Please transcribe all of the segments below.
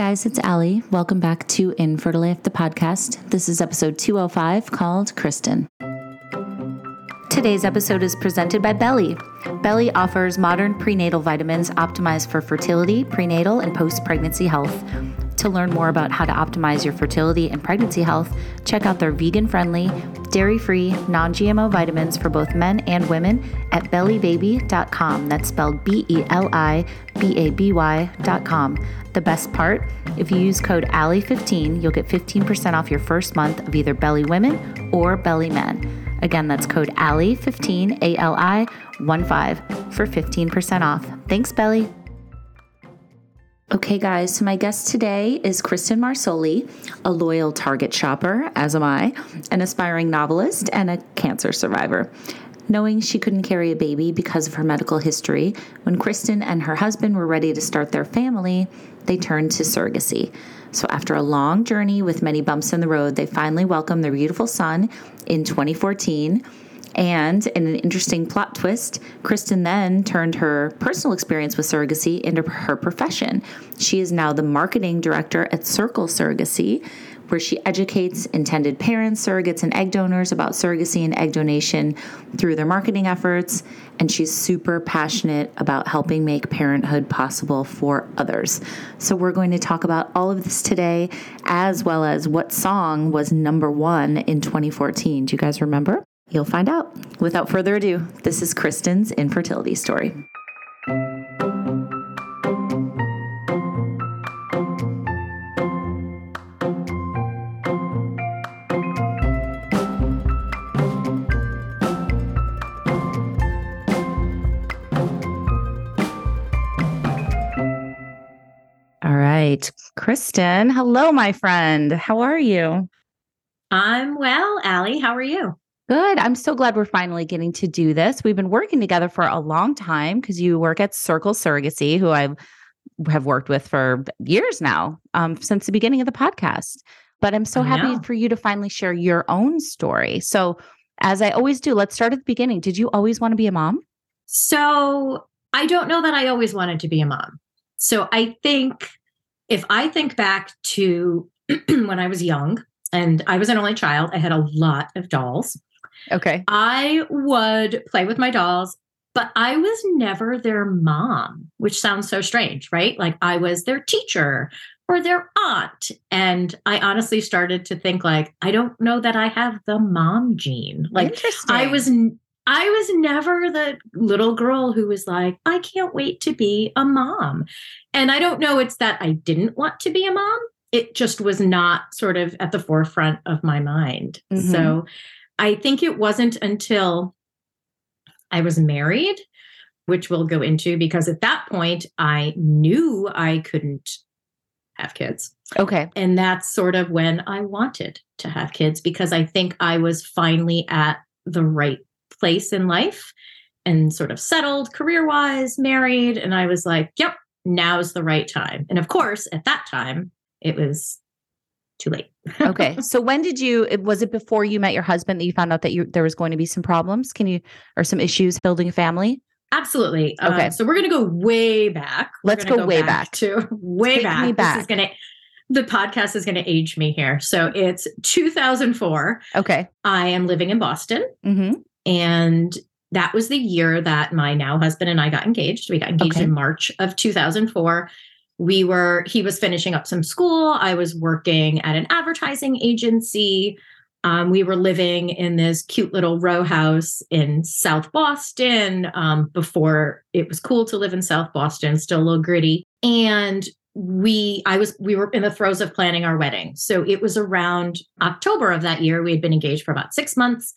guys, it's Ali. Welcome back to Infertile AF, the podcast. This is episode 205 called Kristin. Today's episode is presented by Belly. Belly offers modern prenatal vitamins optimized for fertility, prenatal, and post pregnancy health. To learn more about how to optimize your fertility and pregnancy health, check out their vegan friendly, dairy free, non GMO vitamins for both men and women at bellybaby.com. That's spelled B E L I B A B Y.com. The best part if you use code ALI15, you'll get 15% off your first month of either Belly Women or Belly Men. Again, that's code ALI15, A L I 1 5 for 15% off. Thanks, Belly. Okay, guys, so my guest today is Kristin Marsoli, a loyal Target shopper, as am I, an aspiring novelist, and a cancer survivor. Knowing she couldn't carry a baby because of her medical history, when Kristin and her husband were ready to start their family, they turned to surrogacy. So, after a long journey with many bumps in the road, they finally welcomed their beautiful son in 2014 and in an interesting plot twist, Kristin then turned her personal experience with surrogacy into her profession. She is now the marketing director at Circle Surrogacy, where she educates intended parents, surrogates, and egg donors about surrogacy and egg donation through their marketing efforts. And she's super passionate about helping make parenthood possible for others. So, we're going to talk about all of this today, as well as what song was number one in 2014. Do you guys remember? You'll find out. Without further ado, this is Kristin's infertility story. Kristin. Hello, my friend. How are you? I'm well, Ali. How are you? Good. I'm so glad we're finally getting to do this. We've been working together for a long time because you work at Circle Surrogacy, who I have worked with for years now, um, since the beginning of the podcast. But I'm so happy for you to finally share your own story. So, as I always do, let's start at the beginning. Did you always want to be a mom? So, I don't know that I always wanted to be a mom. So, I think if I think back to when I was young, and I was an only child, I had a lot of dolls. Okay. I would play with my dolls, but I was never their mom, which sounds so strange, right? Like I was their teacher or their aunt. And I honestly started to think like, I don't know that I have the mom gene. Like I was I was never the little girl who was like, I can't wait to be a mom. And I don't know it's that I didn't want to be a mom. It just was not sort of at the forefront of my mind. Mm-hmm. So I think it wasn't until I was married, which we'll go into, because at that point I knew I couldn't have kids. Okay. And that's sort of when I wanted to have kids because I think I was finally at the right place in life and sort of settled career wise, married. And I was like, yep, now's the right time. And of course, at that time, it was too late. okay. So when did you was it before you met your husband that you found out that you there was going to be some problems? Can you or some issues building a family? Absolutely. Okay. Uh, so we're going to go way back. Let's go, go, way back, back, to way Take back. Back. This is going to the podcast is going to age me here. So it's 2004. Okay. I am living in Boston. Mm-hmm. And that was the year that my now husband and I got engaged. We got engaged okay. in March of 2004 we were he was finishing up some school. I was working at an advertising agency. Um, we were living in this cute little row house in south boston um, before it was cool to live in south boston still a little gritty. And we i was we were in the throes of planning our wedding. So it was around october of that year we had been engaged for about six months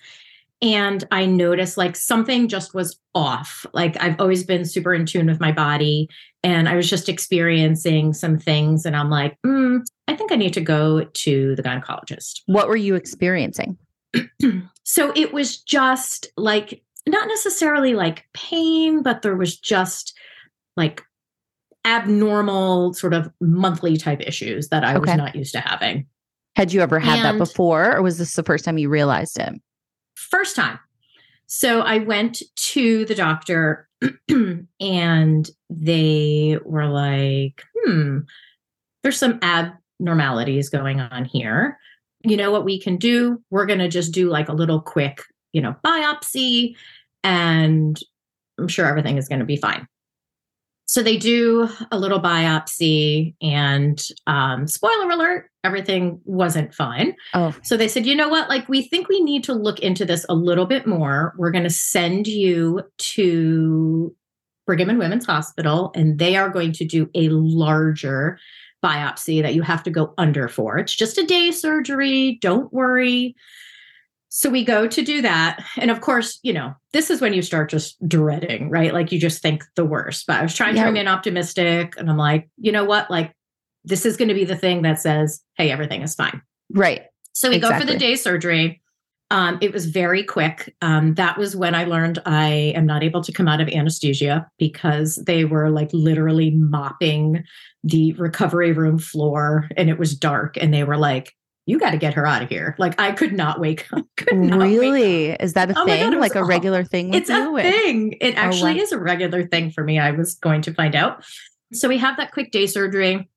and I noticed like something just was off. Like I've always been super in tune with my body, and I was just experiencing some things, and I'm like, mm, I think I need to go to the gynecologist. What were you experiencing? so it was just like not necessarily like pain, but there was just like abnormal sort of monthly type issues that I Okay. was not used to having. Had you ever had that before, or was this the first time you realized it? First time. So I went to the doctor and they were like, hmm, there's some abnormalities going on here. You know what we can do? We're going to just do like a little quick, you know, biopsy and I'm sure everything is going to be fine. So they do a little biopsy and um, spoiler alert, everything wasn't fine. Oh, So they said, you know what? Like, we think we need to look into this a little bit more. We're going to send you to Brigham and Women's Hospital, and they are going to do a larger biopsy that you have to go under for. It's just a day surgery. Don't worry. So we go to do that. And of course, you know, this is when you start just dreading, right? Like you just think the worst. But I was trying Yeah. to remain optimistic. And I'm like, you know what? Like, this is going to be the thing that says, hey, everything is fine. right. So we go for the day surgery. Um, it was very quick. Um, that was when I learned I am not able to come out of anesthesia because they were like literally mopping the recovery room floor and it was dark. And they were like, you got to get her out of here. Like I could not wake up. Could not wake up. Really? Is that a Oh thing? God, like a awful. regular thing It's a thing. It actually wow. is a regular thing for me. I was going to find out. So we have that quick day surgery.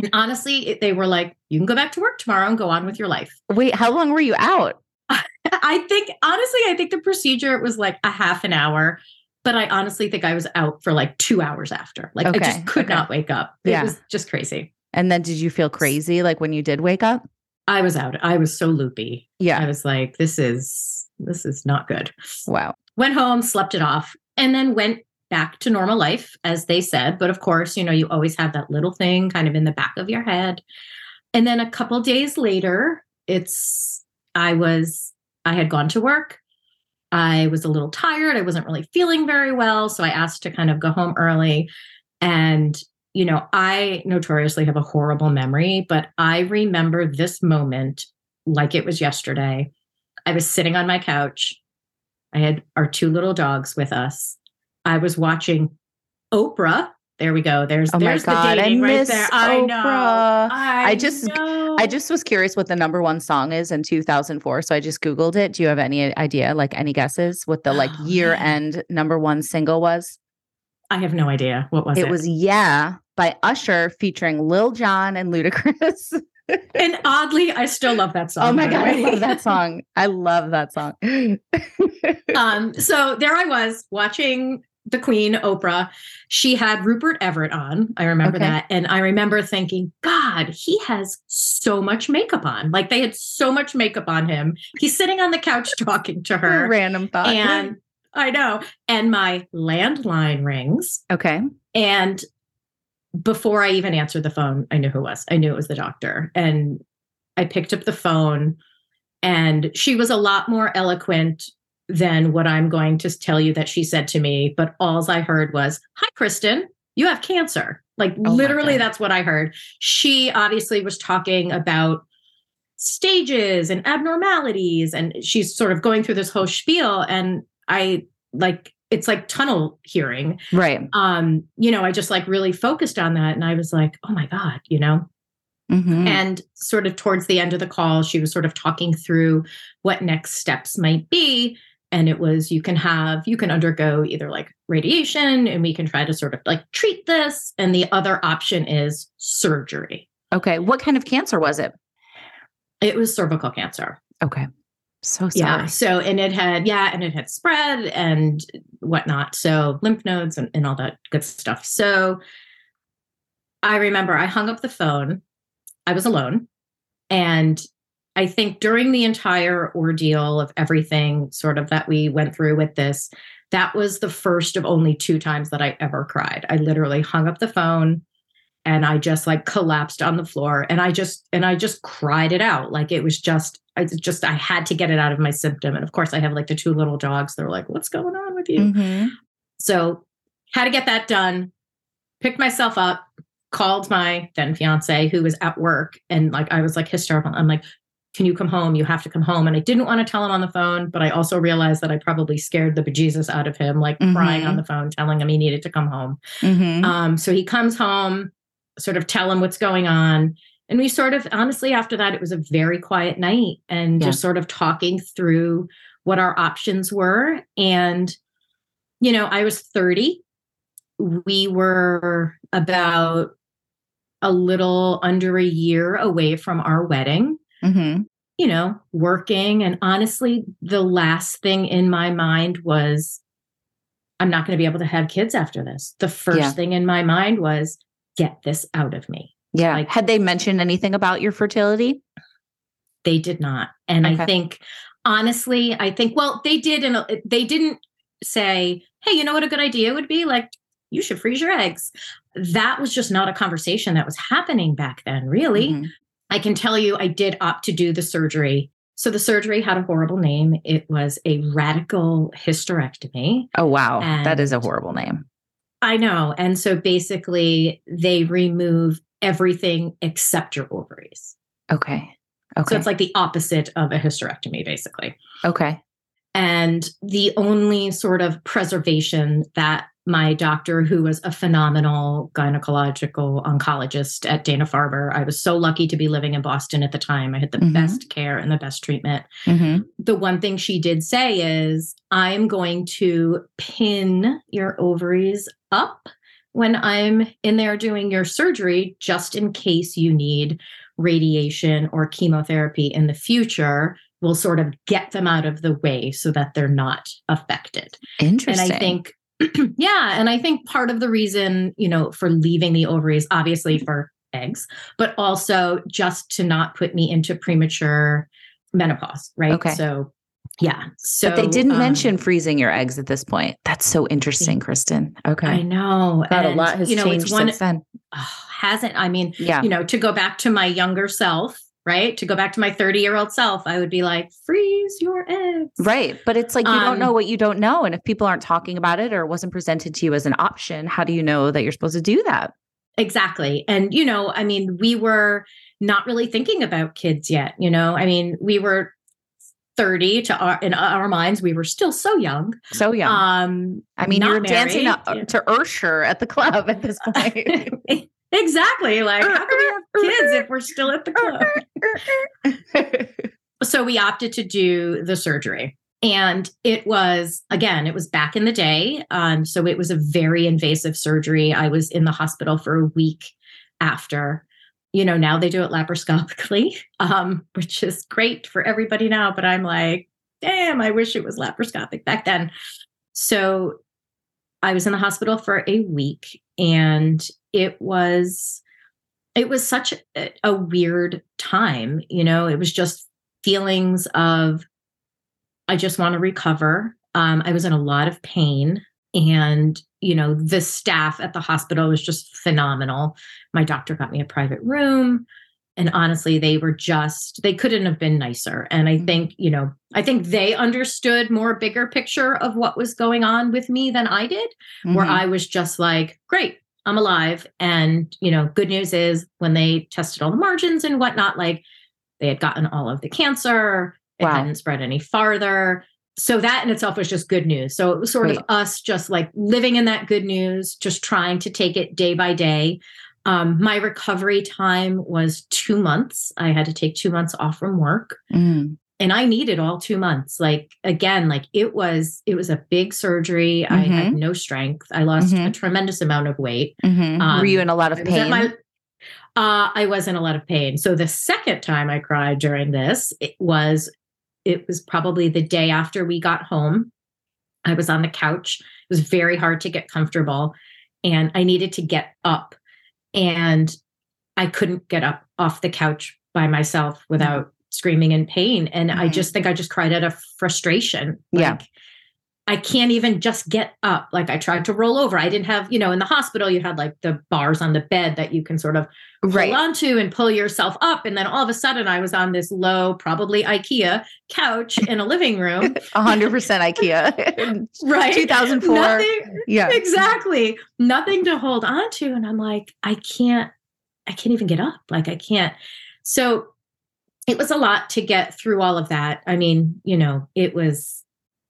And honestly, it- they were like, you can go back to work tomorrow and go on with your life. Wait, how long were you out? I think honestly, I think the procedure was like a half an hour, but I honestly think I was out for like two hours after. Like I just could okay. not wake up. It Yeah. was just crazy. And then did you feel crazy like when you did wake up? I was out. I was so loopy. Yeah. I was like, this is this is not good. Wow. Went home, slept it off, and then went back to normal life, as they said. But of course, you know, you always have that little thing kind of in the back of your head. And then a couple days later, it's I was I had gone to work. I was a little tired. I wasn't really feeling very well. So I asked to kind of go home early. And, you know, I notoriously have a horrible memory, but I remember this moment like it was yesterday. I was sitting on my couch. I had our two little dogs with us. I was watching Oprah. There we go. There's Oh my there's God, the dating right miss there. I know. Oprah. I, I just- know. I just was curious what the number one song is in 2004. So I just Googled it. Do you have any idea, like any guesses what the like Oh, year man. end number one single was? I have no idea. What was it? it was Yeah by Usher featuring Lil Jon and Ludacris. and oddly, I still love that song. oh my God, I love that song. I love that song. um, so there I was watching the Queen, Oprah. She had Rupert Everett on. I remember Okay. that. And I remember thinking, God, he has so much makeup on. Like they had so much makeup on him. He's sitting on the couch talking to her. Random thought. and I know. And my landline rings. okay. And before I even answered the phone, I knew who it was. I knew it was the doctor. And I picked up the phone, and she was a lot more eloquent than what I'm going to tell you that she said to me. But all I heard was, Hi, Kristin, you have cancer. Like, Oh literally, that's what I heard. She obviously was talking about stages and abnormalities, and she's sort of going through this whole spiel. And I like, it's like tunnel hearing Right. um you know i just like really focused on that and i was like oh my god you know Mhm. and sort of towards the end of the call she was sort of talking through what next steps might be and it was you can have you can undergo either like radiation and we can try to sort of like treat this and the other option is surgery Okay. What kind of cancer was it? it was cervical cancer Okay. So sorry. yeah so and it had yeah and it had spread and whatnot so lymph nodes and, and all that good stuff so i remember i hung up the phone i was alone and i think during the entire ordeal of everything sort of that we went through with this that was the first of only two times that i ever cried i literally hung up the phone and I just like collapsed on the floor and I just and I just cried it out. Like it was just I just I had to get it out of my symptom. And of course I have like the two little dogs. They're like, what's going on with you? Mm-hmm. So had to get that done, picked myself up, called my then fiance who was at work and like I was like hysterical. I'm like, can you come home? You have to come home. And I didn't want to tell him on the phone, but I also realized that I probably scared the bejesus out of him, like crying Mhm. on the phone, telling him he needed to come home. Mm-hmm. Um, so he comes home, sort of tell him what's going on. And we sort of, honestly, after that, it was a very quiet night and Yeah. just sort of talking through what our options were. And, you know, I was 30. We were about a little under a year away from our wedding mm-hmm. you know, working. And honestly, the last thing in my mind was, I'm not going to be able to have kids after this. The first Yeah. thing in my mind was, get this out of me. Yeah. Like- Had they mentioned anything about your fertility? They did not. And Okay. I think, honestly, I think, well, they did. And they didn't say, hey, you know what a good idea would be? Like, you should freeze your eggs. That was just not a conversation that was happening back then, really. Mhm. I can tell you, I did opt to do the surgery. So the surgery had a horrible name. It was a radical hysterectomy. Oh, wow. that is a horrible name. I know. And so basically, they remove everything except your ovaries. Okay. Okay. So it's like the opposite of a hysterectomy, basically. okay. And the only sort of preservation that my doctor, who was a phenomenal gynecological oncologist at Dana Farber, I was so lucky to be living in Boston at the time. I had the Mhm. best care and the best treatment. Mm-hmm. The one thing she did say is, I'm going to pin your ovaries up when I'm in there doing your surgery, just in case you need radiation or chemotherapy in the future. We'll sort of get them out of the way so that they're not affected. Interesting. And I think, yeah, and I think part of the reason, you know, for leaving the ovaries, obviously for eggs, but also just to not put me into premature menopause, right? Okay. So, yeah. So but they didn't um, mention freezing your eggs at this point. That's so interesting, Kristin. Okay. I know. God, a lot has you know, changed it's one, since then. oh, hasn't. I mean, Yeah. you know, to go back to my younger self, right? To go back to my 30 year old self, I would be like, freeze your eggs. Right. But it's like you don't Um, know what you don't know. And if people aren't talking about it or it wasn't presented to you as an option, how do you know that you're supposed to do that? Exactly. And, you know, I mean, we were not really thinking about kids yet. You know, I mean, we were 30 to our, in our minds, we were still so young. So young. Um, I mean, not you're dancing married. up to Usher at the club at this point. exactly. Like, how can we have kids if we're still at the club? so we opted to do the surgery and it was again it was back in the day um, so it was a very invasive surgery i was in the hospital for a week after you know now they do it laparoscopically um, which is great for everybody now but i'm like damn i wish it was laparoscopic back then so i was in the hospital for a week and it was it was such a, a weird time you know it was just feelings of I just want to recover. Um, I was in a lot of pain. And, you know, the staff at the hospital was just phenomenal. My doctor got me a private room. And honestly, they were just, they couldn't have been nicer. And I Mhm. think, you know, I think they understood more bigger picture of what was going on with me than I did, where Mhm. I was just like, great, I'm alive. And, you know, good news is when they tested all the margins and whatnot, like they had gotten all of the cancer, it Wow. hadn't spread any farther. So that in itself was just good news. So it was sort Great. of us just like living in that good news, just trying to take it day by day. Um, my recovery time was two months. I had to take two months off from work Mm. And I needed all two months. Like again, like it was, it was a big surgery. I had no strength. I lost a Mhm. tremendous amount of weight. Mhm. Were Um, you in a lot of I was at pain? my- uh, I was in a lot of pain. So the second time I cried during this, it was it was probably the day after we got home. I was on the couch. It was very hard to get comfortable, and I needed to get up, and I couldn't get up off the couch by myself without screaming in pain. And I Mhm. just think I just cried out of frustration. Yeah. Like, I can't even just get up. Like I tried to roll over. I didn't have, you know, in the hospital, you had like the bars on the bed that you can sort of Right. hold onto and pull yourself up. And then all of a sudden I was on this low, probably IKEA couch in a living room. 100% IKEA. Right. 2004. Nothing, Yeah. exactly. Nothing to hold on to. And I'm like, I can't, I can't even get up. Like I can't. So it was a lot to get through all of that. I mean, you know, it was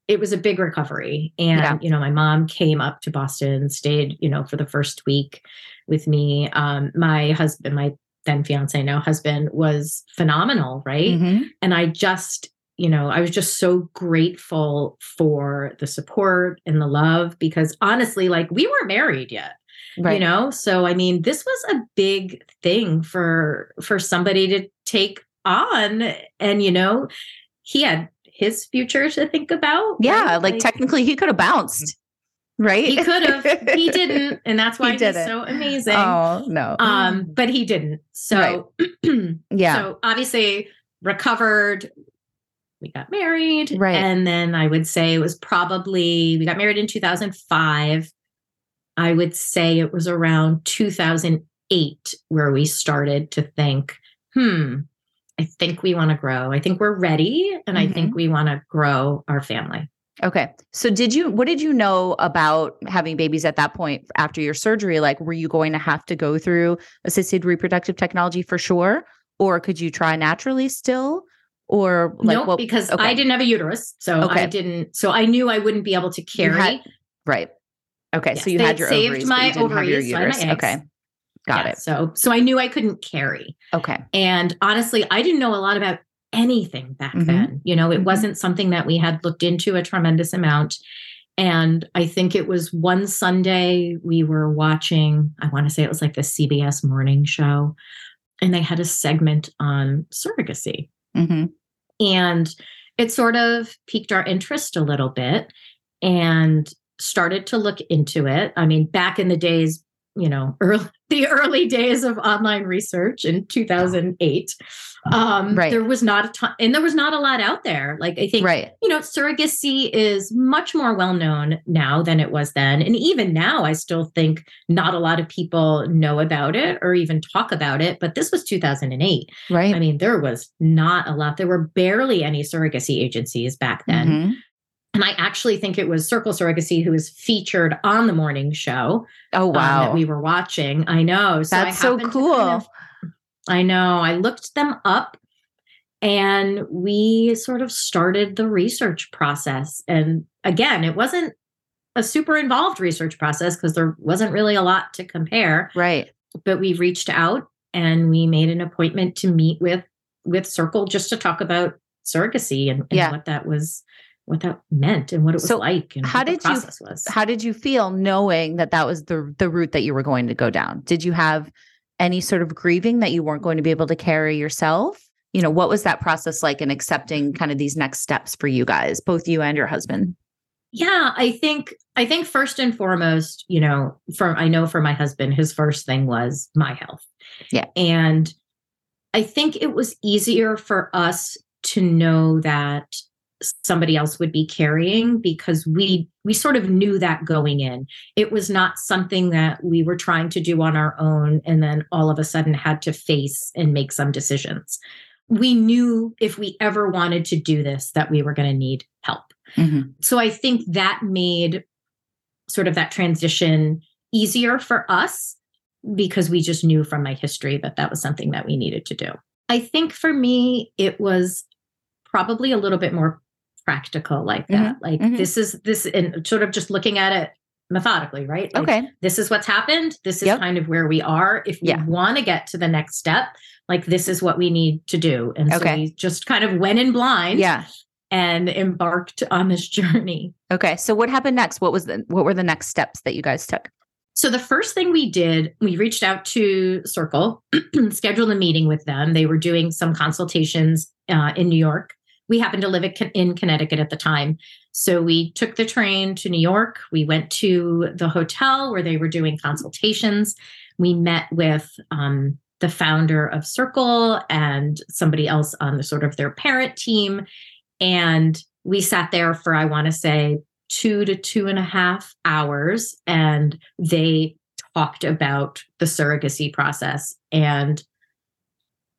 it was a big recovery. And, Yeah. you know, my mom came up to Boston, stayed, you know, for the first week with me. Um, my husband, my then fiance, now husband, was phenomenal, right? Mhm. and i just you know i was just so grateful for the support and the love because honestly like we weren't married yet Right. you know so i mean this was a big thing for for somebody to take on and you know he had his future to think about yeah. right? Like, technically, he could have bounced. Right. he could have he didn't and that's why He he's didn't. so amazing Oh, no. um but he didn't so yeah. So obviously recovered. We got married. Right. And then I would say it was probably, we got married in 2005. I would say it was around 2008 where we started to think, hmm, I think we want to grow. I think we're ready. And I Mm-hmm. think we want to grow our family. Okay. So did you what did you know about having babies at that point after your surgery? Like were you going to have to go through assisted reproductive technology for sure? Or could you try naturally still? Or like no, what because okay. I didn't have a uterus. So Okay. I didn't, so I knew I wouldn't be able to carry. had- right. Okay. Yes, so you had your saved ovaries, my but you didn't have your ovaries, so. Okay. Got Yeah, it. So, so I knew I couldn't carry. Okay. And honestly, I didn't know a lot about anything back Mhm. then. You know, it Mhm. wasn't something that we had looked into a tremendous amount. And I think it was one Sunday we were watching, I want to say it was like the CBS morning show, and they had a segment on surrogacy. hmm And it sort of piqued our interest a little bit and started to look into it. I mean, back in the days, you know, early, the early days of online research in 2008, um, Right. there was not a ton, and there was not a lot out there. Like, I think, Right. you know, surrogacy is much more well known now than it was then. And even now, I still think not a lot of people know about it or even talk about it. But this was 2008. Right. I mean, there was not a lot. There were barely any surrogacy agencies back then. Mhm. And I actually think it was Circle Surrogacy who was featured on the morning show Oh um, wow. that we were watching. I know. So That's so cool. kind of- I know. I looked them up and we sort of started the research process. And again, it wasn't a super involved research process because there wasn't really a lot to compare right. but we reached out and we made an appointment to meet with with circle just to talk about surrogacy and, and Yeah. what that was what that meant and what it was So like and how did you- process was How did you feel knowing that that was the the route that you were going to go down? Did you have any sort of grieving that you weren't going to be able to carry yourself? You know, what was that process like in accepting kind of these next steps for you guys, both you and your husband? yeah i think i think first and foremost you know for i know for my husband his first thing was my health Yeah. and i think it was easier for us to know that somebody else would be carrying because we we sort of knew that going in it was not something that we were trying to do on our own and then all of a sudden had to face and make some decisions we knew if we ever wanted to do this that we were going to need help Mhm. so I think that made sort of that transition easier for us because we just knew from my history that that was something that we needed to do. I think for me, it was probably a little bit more practical like that. Like mhm. this is this and sort of just looking at it methodically, right? Like, Okay. This is what's happened. This is Yep. kind of where we are. If we Yeah. want to get to the next step, like this is what we need to do. And so we just kind of went in blind Yeah. and embarked on this journey. Okay. So what happened next? What was the what were the next steps that you guys took? So the first thing we did, we reached out to Circle, scheduled a meeting with them. They were doing some consultations uh, in New York. We happened to live in Connecticut at the time. So we took the train to New York. We went to the hotel where they were doing consultations. We met with um, the founder of Circle and somebody else on the sort of their parent team. And we sat there for, I want to say, two to two and a half hours and they talked about the surrogacy process and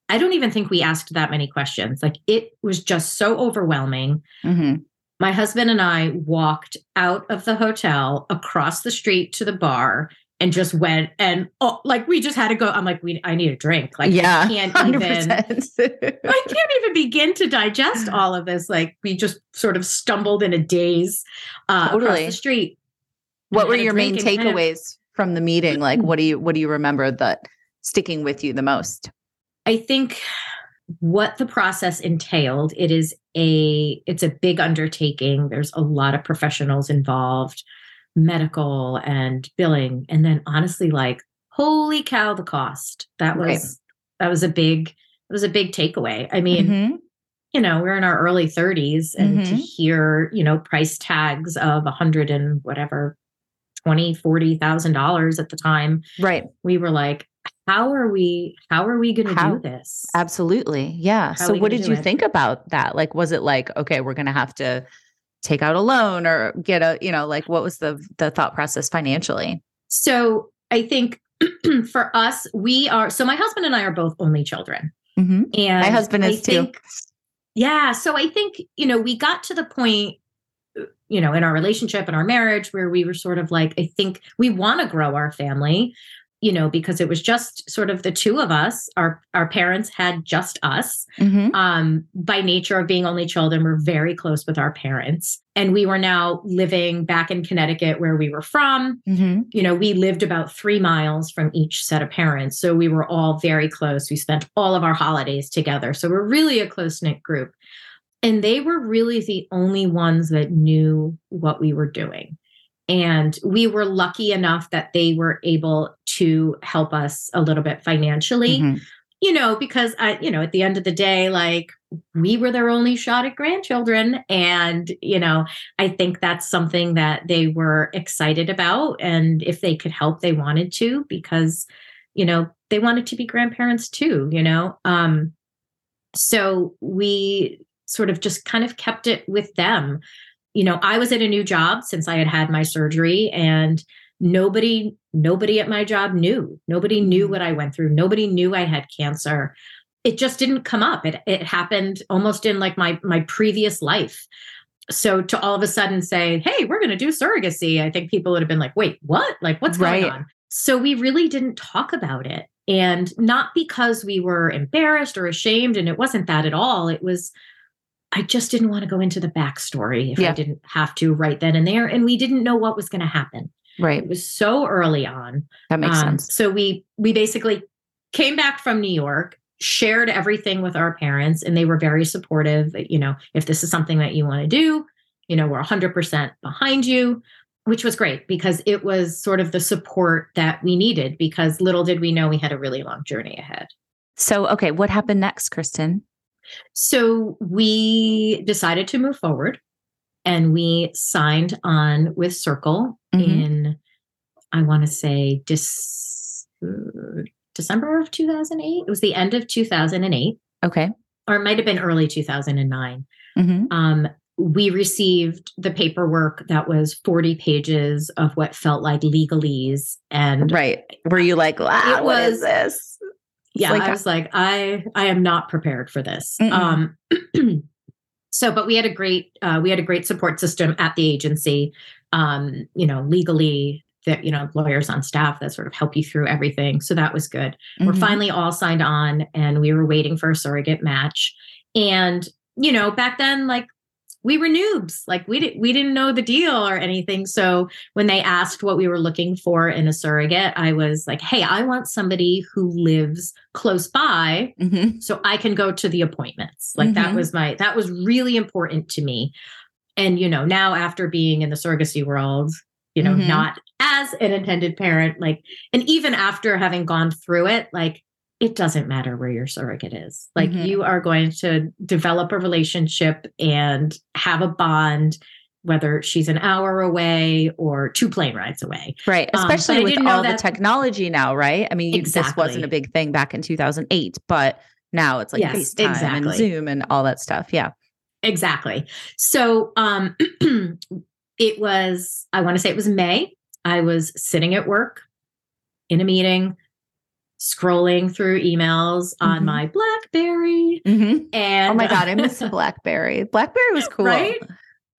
I don't even think we asked that many questions. Like it was just so overwhelming. Mm-hmm. My husband and I walked out of the hotel across the street to the bar and just went and oh like we just had to go. I'm like, we I need a drink. Like yeah, I can't 100%. even I can't even begin to digest all of this. Like we just sort of stumbled in a daze uh, across the street. what were your main and kind of- takeaways from the meeting? Like, what do you what do you remember that sticking with you the most? I think what the process entailed, it is a it's a big undertaking. There's a lot of professionals involved, medical and billing. And then honestly, like, holy cow, the cost. That was Right. that was a big it was a big takeaway. I mean, Mhm. you know, we're in our early 30s and to Mhm. hear, you know, price tags of a hundred and whatever, twenty, forty thousand dollars at the time, Right. we were like, how are we how are we gonna do this? Absolutely. Yeah. How so what did you it? think about that? Like was it like okay, we're going to have to take out a loan or get a, you know, like what was the the thought process financially? So I think for us, we are so my husband and I are both only children. Mhm. And My husband I is too. think- Yeah. So I think, you know, we got to the point, uh, you know, in our relationship and our marriage where we were sort of like, I think we want to grow our family, you know, because it was just sort of the two of us. Our our parents had just us. Mhm. Um, by nature of being only children, we're very close with our parents. And we were now living back in Connecticut where we were from Mhm. you know, we lived about three miles from each set of parents. So we were all very close. We spent all of our holidays together. So we're really a close knit group. And they were really the only ones that knew what we were doing. And we were lucky enough that they were able to help us a little bit financially Mhm. you know, because I, you know, at the end of the day, like we were their only shot at grandchildren. And, you know, I think that's something that they were excited about. And if they could help, they wanted to because, you know, they wanted to be grandparents too, you know. Um, so we sort of just kind of kept it with them. You know, I was at a new job since I had had my surgery and nobody nobody at my job knew. Nobody knew Mhm. what i went through. Nobody knew i had cancer. It just didn't come up. It it happened almost in like my my previous life. So to all of a sudden say hey we're going to do surrogacy i think people would have been like wait what? Like what's Right. going on? So we really didn't talk about it. And not because we were embarrassed or ashamed and it wasn't that at all. It was i just didn't want to go into the backstory if Yeah. i didn't have to right then and there and we didn't know what was going to happen Right. it was so early on. That makes Um, sense. So we we basically came back from New York, shared everything with our parents, and they were very supportive. You know, if this is something that you want to do, you know, we're 100% behind you, which was great because it was sort of the support that we needed. Because little did we know we had a really long journey ahead. So, okay, what happened next, Kristin? So we decided to move forward and we signed on with Circle Mhm. in, I want to say, Dec- uh, December of 2008. It was the end of 2008, Okay. or it might have been early 2009. hmm Um, we received the paperwork that was 40 pages of what felt like legalese. And Right. Were you like, ah, It what is was- this? Yeah. like i was like i i am not prepared for this. Um so but we had a great uh, we had a great support system at the agency um you know legally that you know lawyers on staff that sort of help you through everything. So that was good. We're Mhm. finally all signed on and we were waiting for a surrogate match. And you know back then like we were noobs like we didn't we didn't know the deal or anything so when they asked what we were looking for in a surrogate i was like hey i want somebody who lives close by Mhm. so i can go to the appointments like that Mhm. was my that was really important to me and you know now after being in the surrogacy world you know Mhm. not as an intended parent like and even after having gone through it like it doesn't matter where your surrogate is like Mhm. you are going to develop a relationship and have a bond whether she's an hour away or two plane rides away Right. Um, Especially I with all the technology now, right? I mean, you, this wasn't a big thing back in 2008, but now it's like Yes, FaceTime and. Zoom and all that stuff. Yeah. Exactly. So um it was, I want to say it was May. I was sitting at work in a meeting, scrolling through emails on Mhm. my Blackberry. Mhm. And Oh my God, I miss the Blackberry. Blackberry was cool. Right?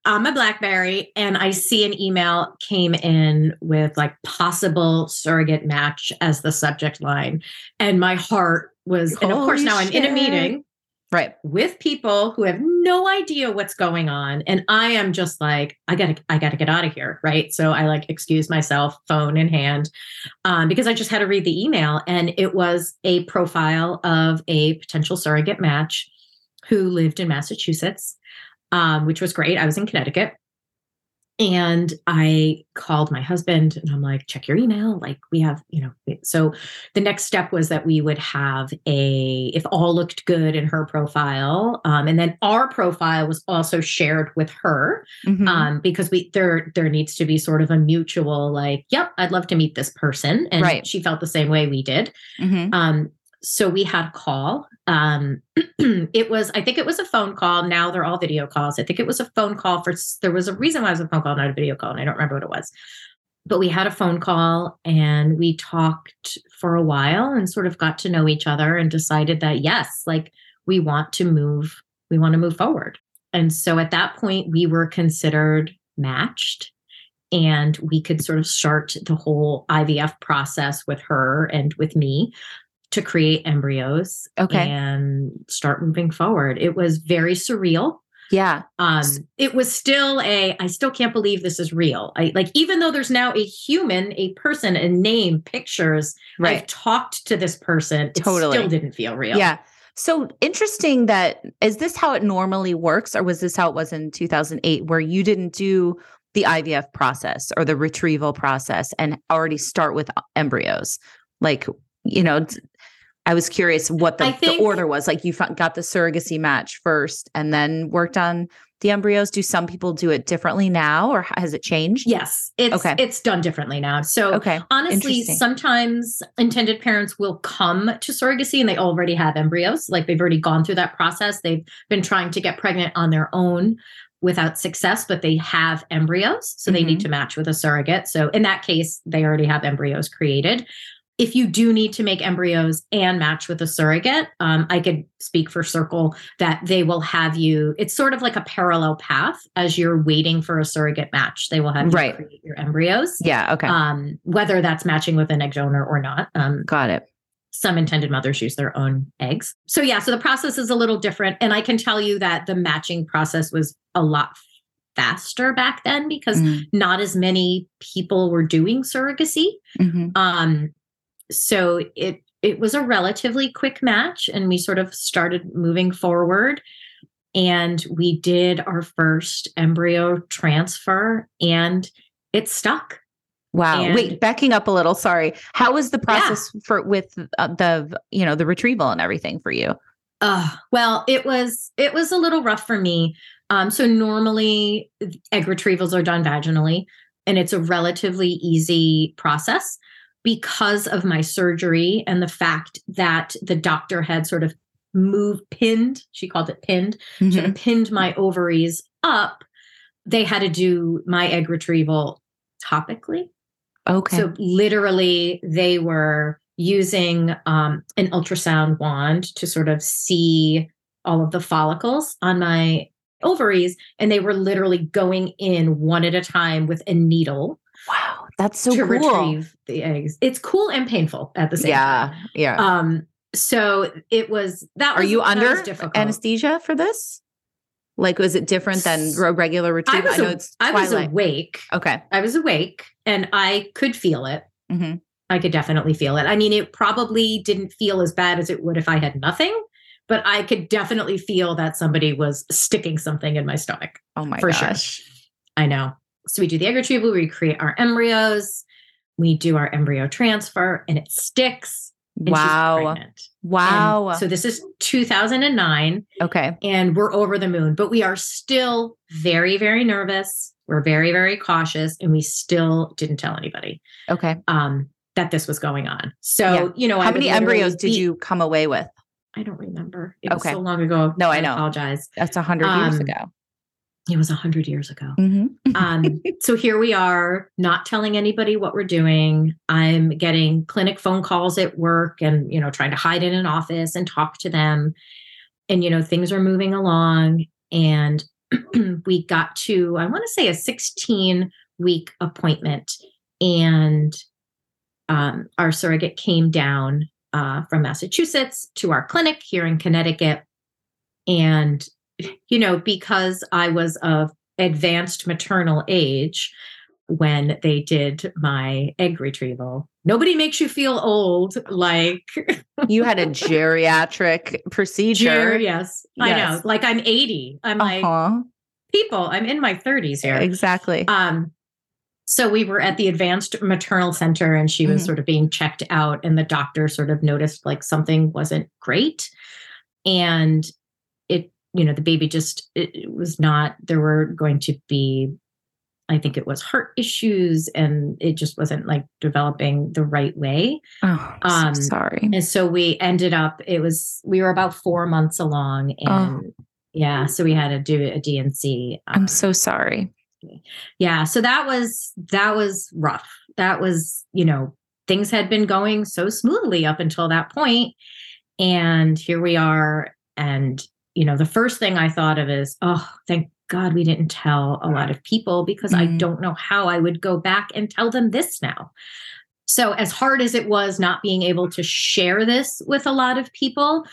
on my Blackberry, and I see an email came in with like possible surrogate match as the subject line. And my heart was, and of course, Holy now I'm in a meeting Right. with people who have no idea what's going on and i am just like i gotta i gotta get out of here right so i like excuse myself phone in hand um, because i just had to read the email and it was a profile of a potential surrogate match who lived in massachusetts um, which was great i was in connecticut and i called my husband and i'm like check your email like we have you know so the next step was that we would have a if all looked good in her profile um, and then our profile was also shared with her Mhm. um, because we there there needs to be sort of a mutual like yep i'd love to meet this person and Right. she felt the same way we did Mhm. um, so we had a call. Um, it was, I think it was a phone call. Now they're all video calls. I think it was a phone call for, there was a reason why it was a phone call, not a video call. And I don't remember what it was. But we had a phone call and we talked for a while and sort of got to know each other and decided that, yes, like we want to move, we want to move forward. And so at that point, we were considered matched and we could sort of start the whole IVF process with her and with me to create embryos Okay. and start moving forward. It was very surreal. Yeah. Um, it was still a, I still can't believe this is real. I like, even though there's now a human, a person, a name, pictures, right. I've talked to this person. It Totally. still didn't feel real. Yeah. So interesting that is this how it normally works, or was this how it was in 2008, where you didn't do the IVF process or the retrieval process and already start with embryos? Like, you know, I was curious what the, I the order was. Like, you got the surrogacy match first and then worked on the embryos. Do some people do it differently now, or has it changed? Yes. It's, Okay. it's done differently now. So Okay. honestly sometimes intended parents will come to surrogacy and they already have embryos like they've already gone through that process they've been trying to get pregnant on their own without success but they have embryos so they Mm-hmm. need to match with a surrogate so in that case they already have embryos created if you do need to make embryos and match with a surrogate, um, I could speak for Circle that they will have you. It's sort of like a parallel path as you're waiting for a surrogate match. They will have you Right. create your embryos Yeah. Okay. um, whether that's matching with an egg donor or not. Um, Got it. some intended mothers use their own eggs. So, yeah, so the process is a little different. And I can tell you that the matching process was a lot faster back then because Mm, not as many people were doing surrogacy. mhm. Um, so it it was a relatively quick match, and we sort of started moving forward. And we did our first embryo transfer, and it stuck. Wow. And- Wait, backing up a little. Sorry. How was the process for with uh, the you know the retrieval and everything for you? Uh, well, it was it was a little rough for me. Um, so normally egg retrievals are done vaginally, and it's a relatively easy process because of my surgery and the fact that the doctor had sort of moved pinned. She called it pinned. sort Mhm. of pinned my ovaries up. They had to do my egg retrieval topically. Okay. So literally, they were using um, an ultrasound wand to sort of see all of the follicles on my ovaries, and they were literally going in one at a time with a needle wow, that's so to cool. retrieve the eggs. It's cool and painful at the same yeah. time. Yeah. Um, so it was that. Are was, you under difficult. anesthesia for this? Like, was it different than regular I retrieval? I, was, know a- it's I was awake. okay. I was awake and I could feel it. hmm I could definitely feel it. I mean, it probably didn't feel as bad as it would if I had nothing, but I could definitely feel that somebody was sticking something in my stomach. Oh my For sure. I know. So we do the egg retrieval, we create our embryos, we do our embryo transfer, and it sticks. And she's Wow. pregnant. Wow. And so this is 2009, okay. and we're over the moon, but we are still very, very nervous. We're very, very cautious, and we still didn't tell anybody. Okay. um, that this was going on. So, Yeah. you know, How would many embryos did be- you come away with? I don't remember. It was Okay. so long ago. No, I know. apologize. That's a hundred years Um, ago. It was a hundred years ago. Mhm. Um, so here we are, not telling anybody what we're doing. I'm getting clinic phone calls at work and, you know, trying to hide in an office and talk to them. And, you know, things are moving along. And we got to, I want to say, a 16 week appointment. And um, our surrogate came down uh, from Massachusetts to our clinic here in Connecticut. And, you know, because I was of advanced maternal age when they did my egg retrieval, nobody makes you feel old like You had a geriatric procedure. Jer- yes, I know. Like I'm 80. I'm like, Uh-huh. people, I'm in my 30s here. Exactly. Um, so we were at the advanced maternal center and she was Mhm. sort of being checked out and the doctor sort of noticed like something wasn't great and it you know the baby just it, was not there were going to be i think it was heart issues and it just wasn't like developing the right way oh, I'm um, so sorry. and so we ended up it was we were about four months along and yeah so we had to do a dnc I'm um, so sorry. yeah so that was that was rough that was you know things had been going so smoothly up until that point and here we are and you know the first thing i thought of is oh thank god we didn't tell a lot of people because i Mhm. don't know how i would go back and tell them this now so as hard as it was not being able to share this with a lot of people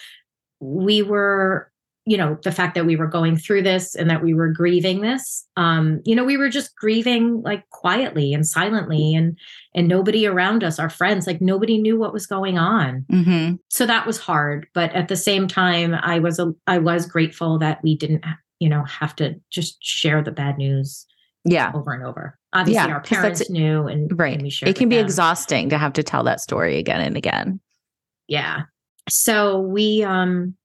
we were you know the fact that we were going through this and that we were grieving this um you know we were just grieving like quietly and silently and and nobody around us our friends like nobody knew what was going on hmm so that was hard but at the same time i was a, i was grateful that we didn't you know have to just share the bad news Yeah. over and over obviously Yeah, our parents knew and Right. and we shared It can be them. exhausting to have to tell that story again and again. yeah so we um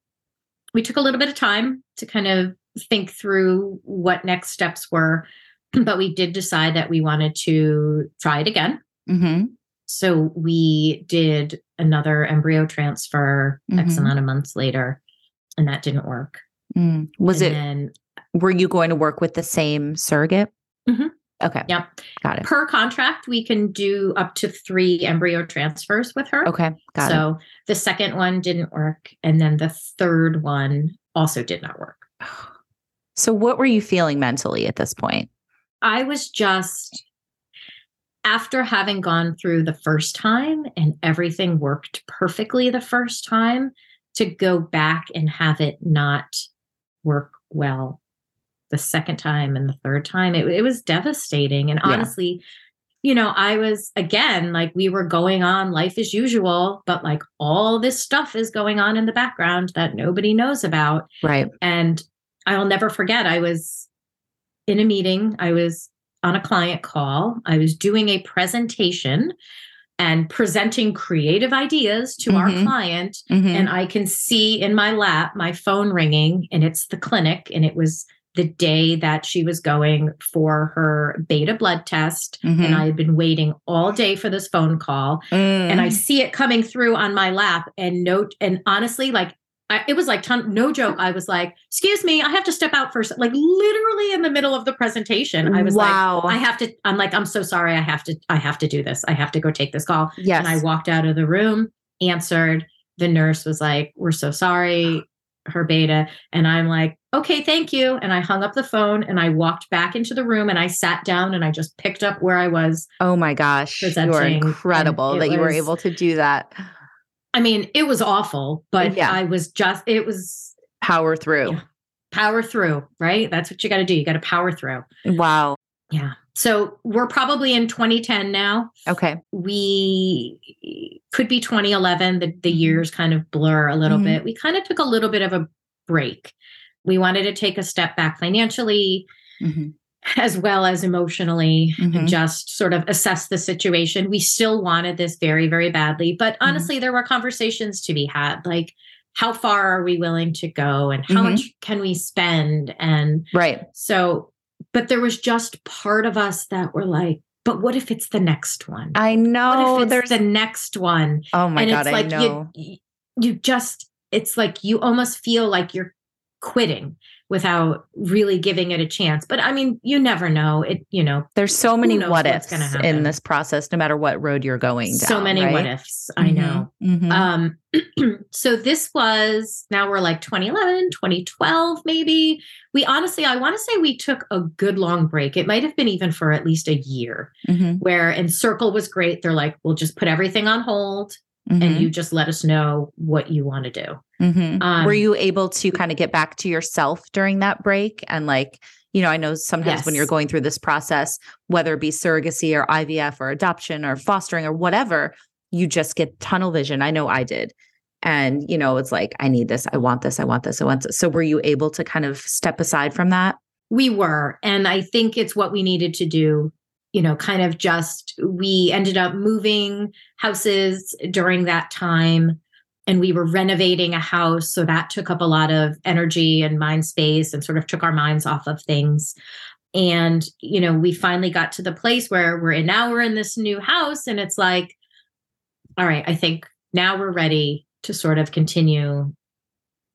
we took a little bit of time to kind of think through what next steps were but we did decide that we wanted to try it again hmm so we did another embryo transfer x Mhm. amount of months later and that didn't work Mm. Was and it, then were you going to work with the same surrogate? Mhm. Okay. Yep. Got it. per contract we can do up to three embryo transfers with her Okay. Got it. so the second one didn't work and then the third one also did not work So, what were you feeling mentally at this point? I was just after having gone through the first time and everything worked perfectly the first time to go back and have it not work well the second time and the third time it, it was devastating and Yeah. honestly you know i was again like we were going on life as usual but like all this stuff is going on in the background that nobody knows about Right. and I'll never forget, I was in a meeting, I was on a client call, I was doing a presentation and presenting creative ideas to our Mhm. client. Mhm. And I can see in my lap my phone ringing, and it's the clinic, and it was the day that she was going for her beta blood test. And Mhm. I had been waiting all day for this phone call and I Mm. see it coming through on my lap and note and honestly like I, it was like ton, no joke I was like excuse me I have to step out first like literally in the middle of the presentation I was wow. like I have to I'm like I'm so sorry I have to I have to do this I have to go take this call yes. and I walked out of the room answered the nurse was like we're so sorry her beta and I'm like okay thank you and I hung up the phone and I walked back into the room and I sat down and I just picked up where I was oh my gosh. You are incredible that you were able to do that. I mean, it was awful, but Yeah. I was just, it was Power through. Yeah. power through, right? That's what you got to do. You got to power through. Wow. Yeah. So we're probably in 2010 now. Okay. We could be 2011. The, the Mhm. years kind of blur a little Mhm. bit. We kind of took a little bit of a break. We wanted to take a step back financially Mhm. as well as emotionally Mhm. and just sort of assess the situation. We still wanted this very, very badly. But Mm-hmm. honestly, there were conversations to be had like, how far are we willing to go and how Mhm. much can we spend? And Right. so, but there was just part of us that were like, but what if it's the next one? I what know. if it's There's. the next one? oh my and God. it's I know. you, you just, it's like you almost feel like you're quitting without really giving it a chance. But I mean, you never know. It, you know, there's so many what ifs in this process, no matter what road you're going down. so many right? what ifs. I know. Mhm, mhm. Um, so this was now we're like 2011, 2012, maybe. We honestly, I want to say we took a good long break. It might have been even for at least a year Mhm, where, and Circle was great. They're like, we'll just put everything on hold and mhm, you just let us know what you want to do. Mhm. um, Were you able to kind of get back to yourself during that break? And like, you know, I know sometimes when you're going through this process, whether it be surrogacy or IVF or adoption or fostering or whatever, you just get tunnel vision. I know I did. And, you know, it's like, I need this. I want this. I want this. I want this. So were you able to kind of step aside from that? We were. And I think it's what we needed to do. You know, kind of just, we ended up moving houses during that time and we were renovating a house. So that took up a lot of energy and mind space and sort of took our minds off of things. And, you know, we finally got to the place where we're in now, we're in this new house and it's like, all right, I think now we're ready to sort of continue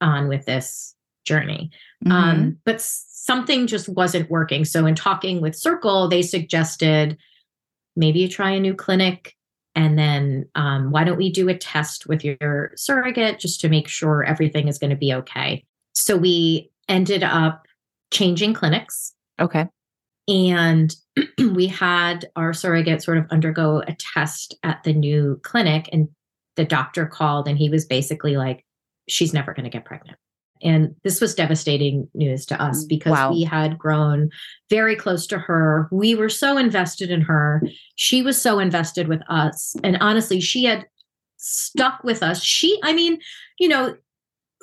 on with this journey. Mhm. Um, but something just wasn't working. So in talking with Circle, they suggested maybe you try a new clinic. And then um, why don't we do a test with your surrogate just to make sure everything is going to be okay? So we ended up changing clinics okay. and we had our surrogate sort of undergo a test at the new clinic and the doctor called and he was basically like she's never going to get pregnant and this was devastating news to us mm, because Wow. we had grown very close to her. We were so invested in her. She was so invested with us. And honestly she had stuck with us. She i mean you know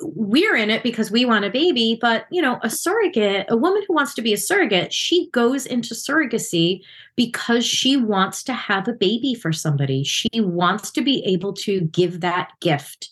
we're in it because we want a baby but you know a surrogate a woman who wants to be a surrogate she goes into surrogacy because she wants to have a baby for somebody. She wants to be able to give that gift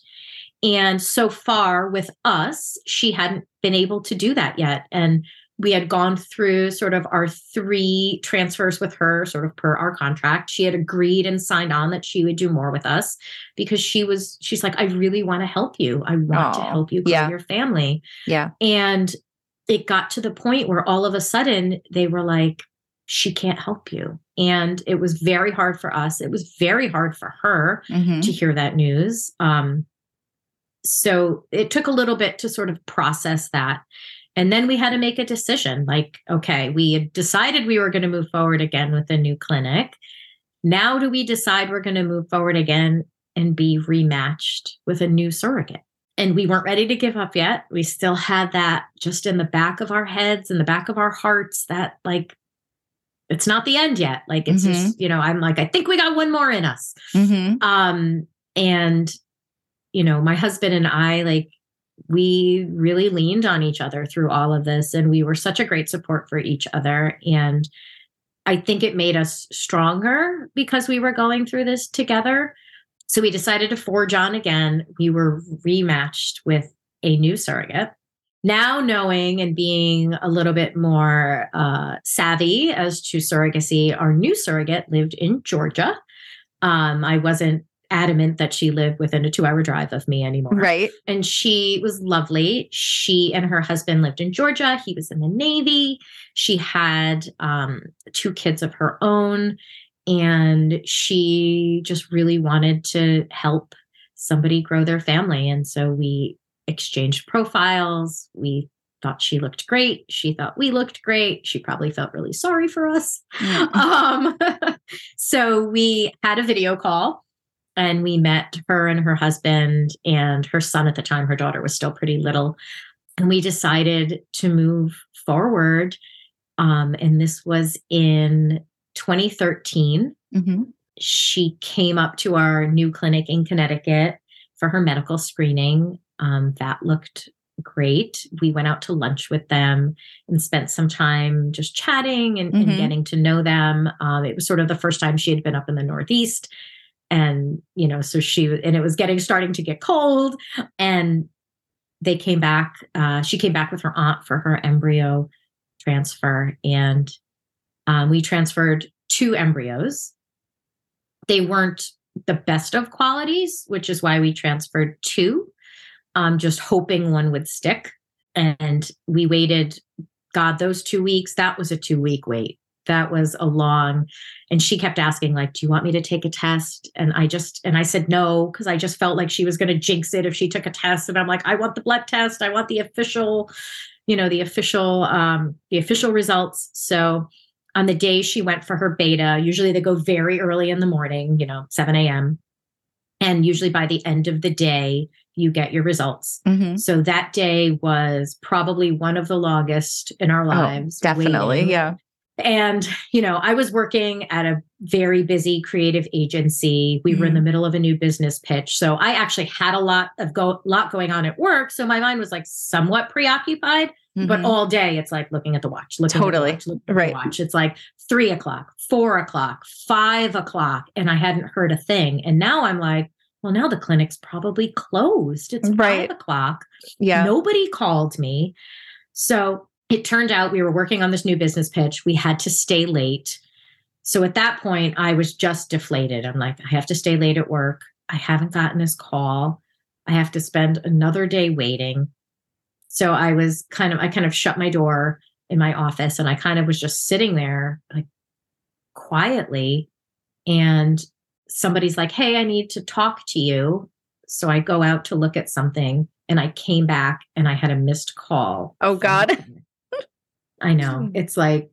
and so far with us she hadn't been able to do that yet. And we had gone through sort of our three transfers with her sort of per our contract. She had agreed and signed on that she would do more with us because she was she's like i really want to help you. I want to help you grow yeah. your family. Yeah. and it got to the point where all of a sudden they were like she can't help you. And it was very hard for us. It was very hard for her Mhm. to hear that news. Um so it took a little bit to sort of process that. And then we had to make a decision like okay we had decided we were going to move forward again with a new clinic. Now do we decide we're going to move forward again and be rematched with a new surrogate? And we weren't ready to give up yet. We still had that just in the back of our heads in the back of our hearts that like it's not the end yet. Like it's Mhm. just you know i'm like i think we got one more in us. Mhm. um and you know my husband and i like we really leaned on each other through all of this and we were such a great support for each other. And i think it made us stronger because we were going through this together. So we decided to forge on again. We were rematched with a new surrogate. Now knowing and being a little bit more uh, savvy as to surrogacy our new surrogate lived in georgia. Um, I wasn't adamant that she lived within a two hour drive of me anymore. Right. And she was lovely. She and her husband lived in Georgia. He was in the Navy. She had um, two kids of her own. And she just really wanted to help somebody grow their family. And so we exchanged profiles. We thought she looked great. She thought we looked great. She probably felt really sorry for us Mm. um so we had a video call and we met her and her husband and her son at the time her daughter was still pretty little and we decided to move forward um and this was in 2013 Mhm. she came up to our new clinic in Connecticut for her medical screening. Um, that looked great. We went out to lunch with them and spent some time just chatting and, and Mhm. getting to know them. Um, it was sort of the first time she had been up in the Northeast. And, you know, so she, and it was getting starting to get cold. And they came back. Uh, she came back with her aunt for her embryo transfer. And um, we transferred two embryos they weren't the best of qualities, which is why we transferred two, um, just hoping one would stick. and we waited, God, those two weeks, that was a two week wait. That was a long, and she kept asking, like, do you want me to take a test? And I just, and I said no, because I just felt like she was going to jinx it if she took a test. And I'm like, I want the blood test. I want the official, you know, the official, um, the official results. So on the day she went for her beta, usually they go very early in the morning, you know, 7 a.m. And usually by the end of the day, you get your results. Mhm. So that day was probably one of the longest in our Oh, lives. definitely. waiting. Yeah. And, you know, I was working at a very busy creative agency. We were in the Mm-hmm. middle of a new business pitch. So I actually had a lot of go lot going on at work. So my mind was like somewhat preoccupied, but Mhm. all day it's like looking at the watch, looking Totally. at the watch, looking at Right. the watch. It's like three o'clock, four o'clock, five o'clock, and I hadn't heard a thing. And now I'm like, well, now the clinic's probably closed. It's Right. five o'clock. yeah. Nobody called me. So it turned out we were working on this new business pitch. We had to stay late. So at that point, I was just deflated. I'm like, I have to stay late at work. I haven't gotten this call. I have to spend another day waiting. So I was kind of, I kind of shut my door in my office and I kind of was just sitting there like quietly. And somebody's like, Hey, I need to talk to you. So I go out to look at something and I came back and I had a missed call. Oh, God. I know. It's like,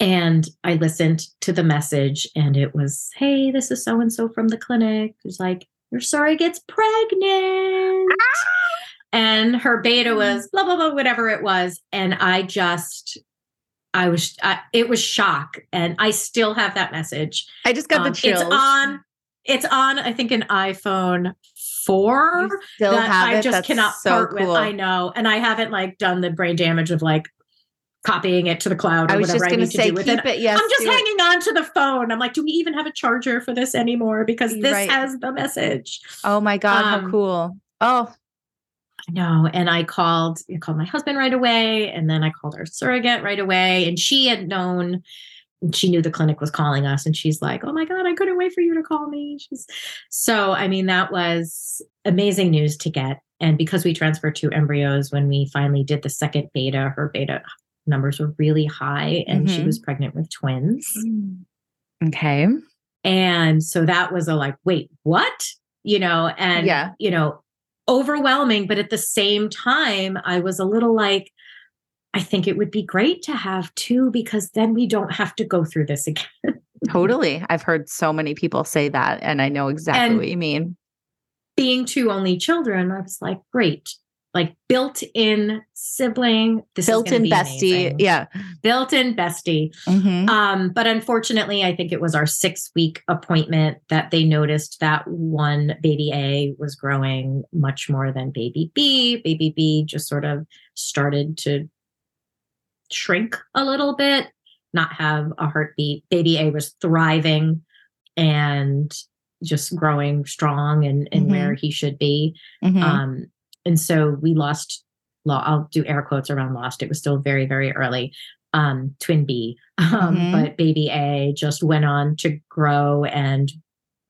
and I listened to the message and it was, Hey, this is so and so from the clinic. It's like, Your gets pregnant. And her beta was blah, blah, blah, whatever it was. And I just, I was, I, it was shock. And I still have that message. I just got Um, the chills. It's on. It's on. I think an iPhone four that I just That's cannot so part cool. with. I know, and I haven't like done the brain damage of like copying it to the cloud or I was whatever just I need to to say, do with keep it. it. Yes. I'm just do it. hanging on to the phone. I'm like, do we even have a charger for this anymore? Because this Right. has the message. Oh my God. how Um, cool. Oh, No, and I called. I called my husband right away, and then I called our surrogate right away, and she had known. She knew the clinic was calling us, and she's like, "Oh my god, I couldn't wait for you to call me." She's so. I mean, that was amazing news to get, and because we transferred two embryos when we finally did the second beta, her beta numbers were really high, and she Mhm. was pregnant with twins. okay. And so that was a like, wait, what? You know, and Yeah. you know, overwhelming, but at the same time, I was a little like, I think it would be great to have two because then we don't have to go through this again. Totally. I've heard so many people say that, and I know exactly And- what you mean. Being two only children, I was like, great. Like built-in sibling, this built is in be bestie. amazing. Yeah. built-in bestie. Mhm. Um, but unfortunately, I think it was our six week appointment that they noticed that one baby A was growing much more than baby B. Baby B just sort of started to shrink a little bit, not have a heartbeat. Baby A was thriving and just growing strong and, and Mhm. where he should be. Mhm. Um, and so we lost, lo- I'll do air quotes around lost. It was still very, very early. Um, twin B, um, Mhm. but baby A just went on to grow and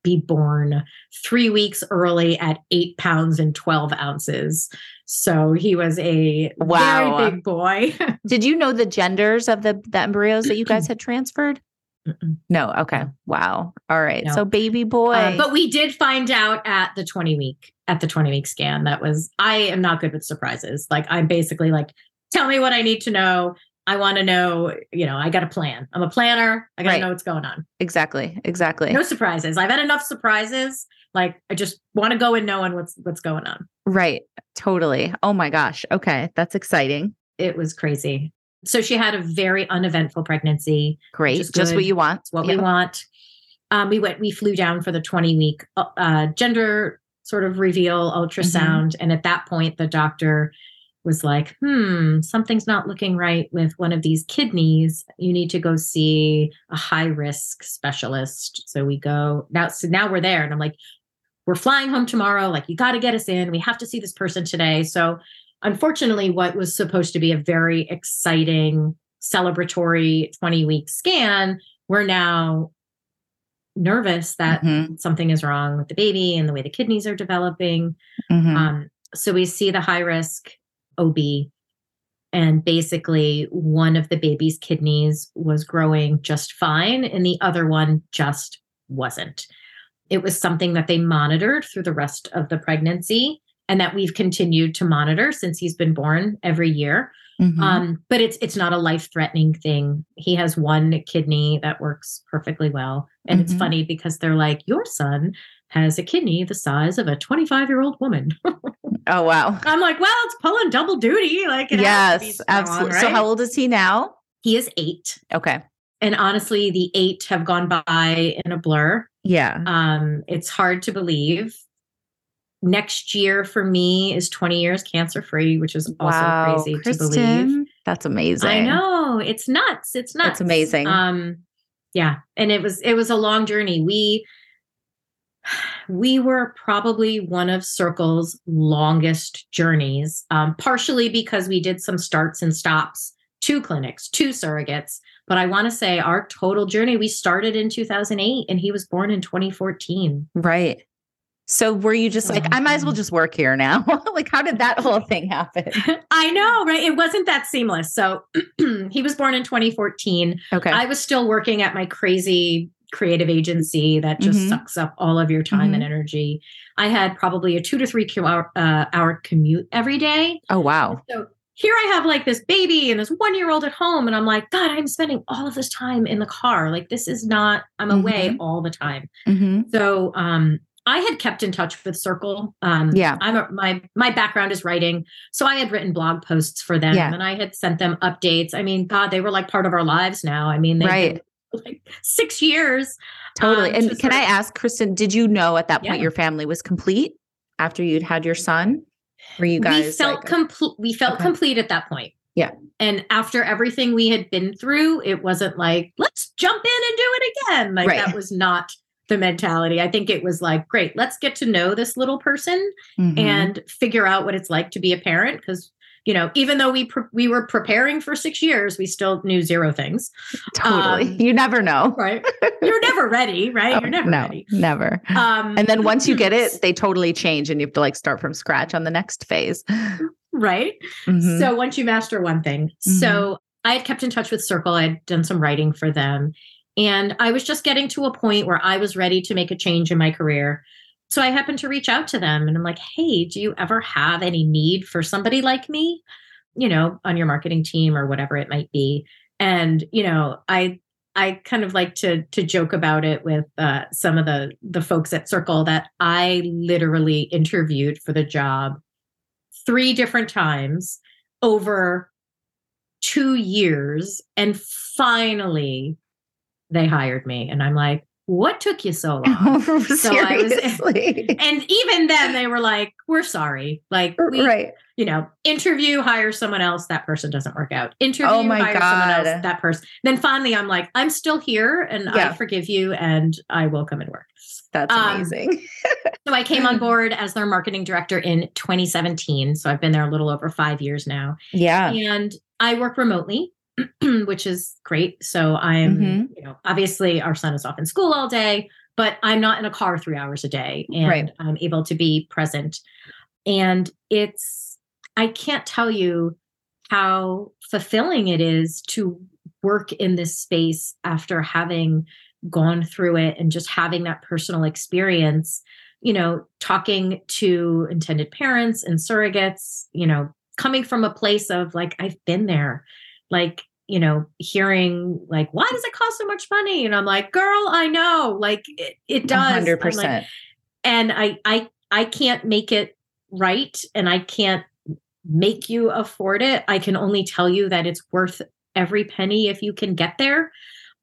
be born three weeks early at eight pounds and 12 ounces. So he was a Wow. very big boy. Did you know the genders of the, the embryos that you guys had transferred? Mm-mm. No. Okay. Wow. All right. No. So baby boy. Uh, but we did find out at the 20 week at the 20 week scan that was i am not good with surprises like i'm basically like tell me what i need to know i want to know you know i got a plan i'm a planner i gotta Right. know what's going on exactly. Exactly. no surprises i've had enough surprises like i just want to go in knowing what's what's going on Right. Totally. Oh my gosh. Okay. That's exciting. it was crazy so she had a very uneventful pregnancy Great. Just what you want. It's what Yeah. we want. Um, we went, we flew down for the 20 week uh, uh, gender sort of reveal ultrasound. Mm-hmm. And at that point, the doctor was like, hmm, something's not looking right with one of these kidneys. You need to go see a high risk specialist. So we go now, so now we're there. And I'm like, we're flying home tomorrow. Like, you got to get us in. We have to see this person today. So, unfortunately, what was supposed to be a very exciting, celebratory 20 week scan, we're now nervous that Mhm. something is wrong with the baby and the way the kidneys are developing. Mhm. Um, so we see the high risk OB. And basically, one of the baby's kidneys was growing just fine, and the other one just wasn't. It was something that they monitored through the rest of the pregnancy and that we've continued to monitor since he's been born every year. Mm-hmm. Um, but it's it's not a life threatening thing. He has one kidney that works perfectly well, and mm-hmm. it's funny because they're like, "Your son has a kidney the size of a 25 year old woman." oh wow! I'm like, well, it's pulling double duty. Like, yes, absolutely. Right? So how old is he now? He is eight. Okay. And honestly, the eight have gone by in a blur. Yeah. Um, it's hard to believe next year for me is 20 years cancer free, which is also wow, crazy Kristin, to believe. That's amazing. I know. It's nuts. It's nuts. It's amazing. Um yeah, and it was it was a long journey. We we were probably one of Circle's longest journeys, um, partially because we did some starts and stops, two clinics, two surrogates. But I want to say our total journey, we started in 2008 and he was born in 2014. Right. So were you just like, I might as well just work here now? like, how did that whole thing happen? I know, right? It wasn't that seamless. So he was born in 2014. Okay. I was still working at my crazy creative agency that just mm-hmm. sucks up all of your time mm-hmm. and energy. I had probably a two to three hour, uh, hour commute every day. Oh, wow. So here I have like this baby and this one year old at home. And I'm like, God, I'm spending all of this time in the car. Like, this is not, I'm away mm-hmm. all the time. Mm-hmm. So, um, I had kept in touch with Circle. Um, yeah, I'm a, my my background is writing, so I had written blog posts for them, yeah. and I had sent them updates. I mean, God, they were like part of our lives now. I mean, they right. like six years. Totally. Um, and can I ask, Kristin, did you know at that point yeah. your family was complete after you'd had your son? Were you guys? We felt like, complete. We felt okay. complete at that point. Yeah. And after everything we had been through, it wasn't like, let's jump in and do it again. Like right. that was not the mentality. I think it was like, great, let's get to know this little person mm-hmm. and figure out what it's like to be a parent. Because you know, even though we pre- we were preparing for six years, we still knew zero things. Totally, um, you never know, right? You're never ready, right? Oh, You're never no, ready, never. Um, and then once you get it, they totally change, and you have to like start from scratch on the next phase, right? Mm-hmm. So once you master one thing, mm-hmm. so I had kept in touch with Circle. I had done some writing for them, and I was just getting to a point where I was ready to make a change in my career. So I happened to reach out to them and I'm like, hey, do you ever have any need for somebody like me, you know, on your marketing team or whatever it might be? And, you know, I I kind of like to to joke about it with uh, some of the the folks at Circle that I literally interviewed for the job three different times over two years, and finally they hired me. And I'm like, what took you so long? so I was, and even then they were like, we're sorry. Like, we, right. you know, interview, hire someone else. That person doesn't work out. Interview, oh hire God. someone else. That person. Then finally, I'm like, I'm still here and yeah. I forgive you and I will come and work. That's um, amazing. Um, so I came on board as their marketing director in 2017. So I've been there a little over five years now. Yeah. And I work remotely. which is great. So I'm, mm-hmm. you know, obviously our son is off in school all day, but I'm not in a car three hours a day and right. I'm able to be present. And it's, I can't tell you how fulfilling it is to work in this space after having gone through it and just having that personal experience you know talking to intended parents and surrogates you know coming from a place of like i've been there like you know hearing like why does it cost so much money? And i'm like girl i know like it, it does. 100% like, and i i i can't make it right and i can't make you afford it. I can only tell you that it's worth every penny if you can get there.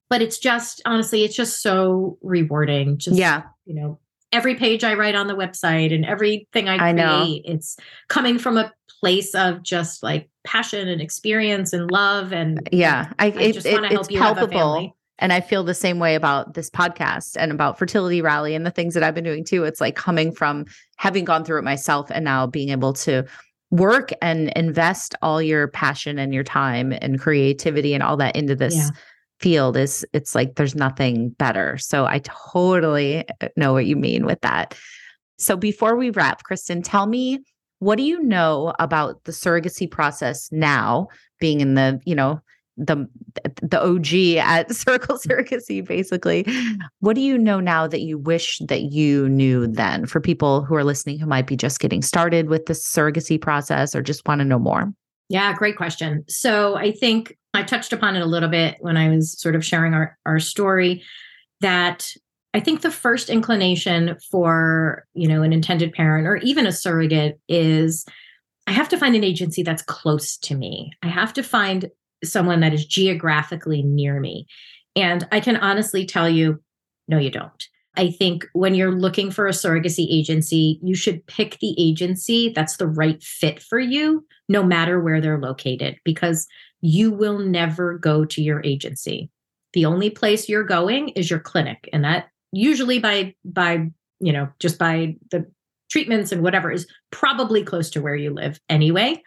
But it's just honestly it's just so rewarding just yeah. you know every page i write on the website and everything i create, know. it's coming from a place of just like passion and experience and love and yeah i, I just want to help you palpable and i feel the same way about this podcast and about fertility rally and the things that i've been doing too it's like coming from having gone through it myself and now being able to work and invest all your passion and your time and creativity and all that into this yeah. Field is it's like there's nothing better so i totally uh, know what you mean with that so before we wrap kristin tell me what do you know about the surrogacy process now being in the, you know, the the OG at Circle Surrogacy basically. What do you know now that you wish that you knew then for people who are listening who might be just getting started with the surrogacy process or just want to know more? Yeah, great question. So I think I touched upon it a little bit when I was sort of sharing our, our story that I think the first inclination for, you know, an intended parent or even a surrogate is I have to find an agency that's close to me. I have to find someone that is geographically near me. And I can honestly tell you, no, you don't. I think when you're looking for a surrogacy agency, you should pick the agency that's the right fit for you, no matter where they're located, because you will never go to your agency. The only place you're going is your clinic. And that usually by by, you know, just by the treatments and whatever is probably close to where you live anyway.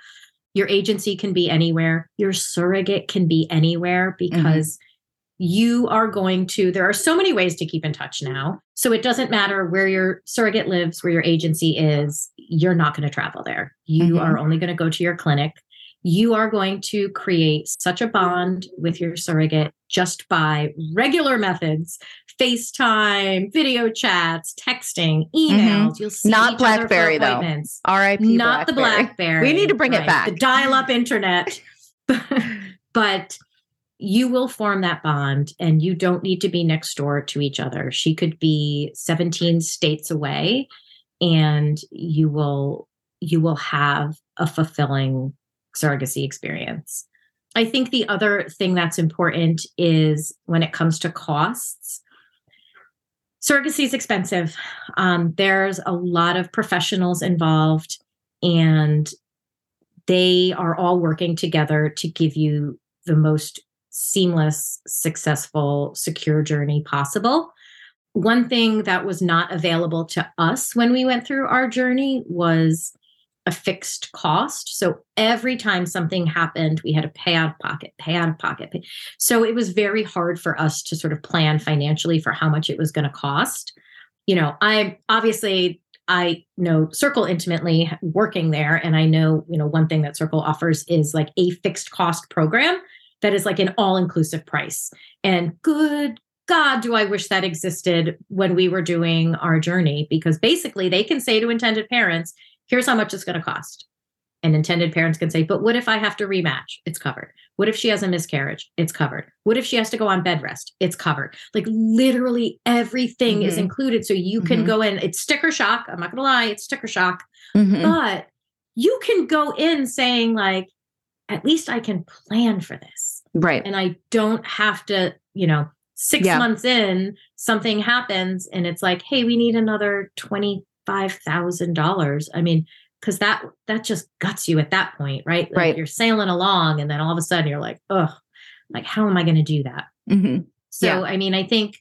Your agency can be anywhere. Your surrogate can be anywhere mm-hmm. because mm-hmm. You are going to, there are so many ways to keep in touch now. So it doesn't matter where your surrogate lives, where your agency is, you're not going to travel there. You mm-hmm. are only going to go to your clinic. You are going to create such a bond with your surrogate just by regular methods FaceTime, video chats, texting, emails. Mm-hmm. You'll see not BlackBerry though. R.I.P. Not Blackberry. the BlackBerry. We need to bring right. it back. The dial-up internet. but you will form that bond, and you don't need to be next door to each other. She could be 17 states away, and you will you will have a fulfilling surrogacy experience. I think the other thing that's important is when it comes to costs surrogacy is expensive. Um, there's a lot of professionals involved, and they are all working together to give you the most seamless, successful, secure journey possible. One thing that was not available to us when we went through our journey was a fixed cost. So every time something happened, we had to pay out of pocket, pay out of pocket. So it was very hard for us to sort of plan financially for how much it was going to cost. You know, I obviously I know Circle intimately working there and I know, you know, one thing that Circle offers is like a fixed cost program that is like an all-inclusive price. And good God, do I wish that existed when we were doing our journey because basically they can say to intended parents, here's how much it's going to cost. And intended parents can say, but what if I have to rematch? It's covered. What if she has a miscarriage? It's covered. What if she has to go on bed rest? It's covered. Like literally everything mm-hmm. is included. So you can mm-hmm. go in, it's sticker shock. I'm not going to lie, it's sticker shock. Mm-hmm. But you can go in saying, like, at least I can plan for this. Right. And I don't have to, you know, six yeah. months in, something happens and it's like, hey, we need another 20 five thousand dollars. I mean, because that that just guts you at that point, right? Like right. You're sailing along, and then all of a sudden you're like, oh, like how am I going to do that? Mm-hmm. So yeah. I mean, I think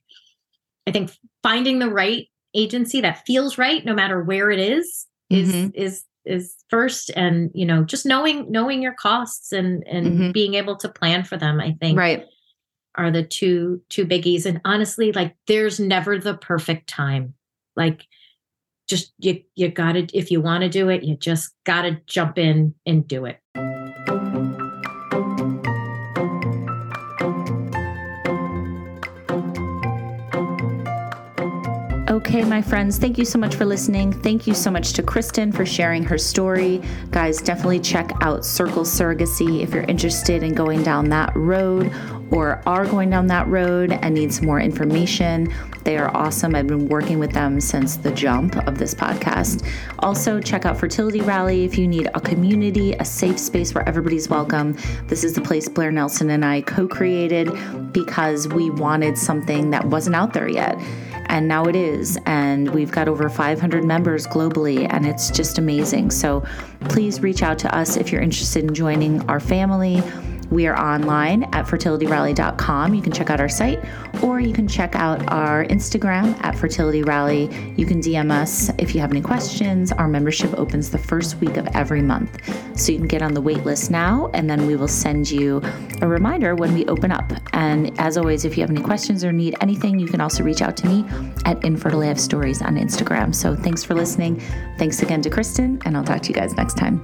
I think finding the right agency that feels right, no matter where it is, is mm-hmm. is is first and you know just knowing knowing your costs and and mm-hmm. being able to plan for them i think right are the two two biggies and honestly like there's never the perfect time like just you you got to if you want to do it, you just got to jump in and do it. Okay, my friends, thank you so much for listening. Thank you so much to Kristin for sharing her story. Guys, definitely check out Circle Surrogacy if you're interested in going down that road or are going down that road and need some more information. They are awesome. I've been working with them since the jump of this podcast. Also, check out Fertility Rally if you need a community, a safe space where everybody's welcome. This is the place Blair Nelson and I co created because we wanted something that wasn't out there yet. And now it is. And we've got over 500 members globally, and it's just amazing. So please reach out to us if you're interested in joining our family. We are online at fertilityrally.com. You can check out our site or you can check out our Instagram at fertilityrally. You can DM us if you have any questions. Our membership opens the first week of every month. So you can get on the wait list now and then we will send you a reminder when we open up. And as always, if you have any questions or need anything, you can also reach out to me at Infertile Stories on Instagram. So thanks for listening. Thanks again to Kristin, and I'll talk to you guys next time.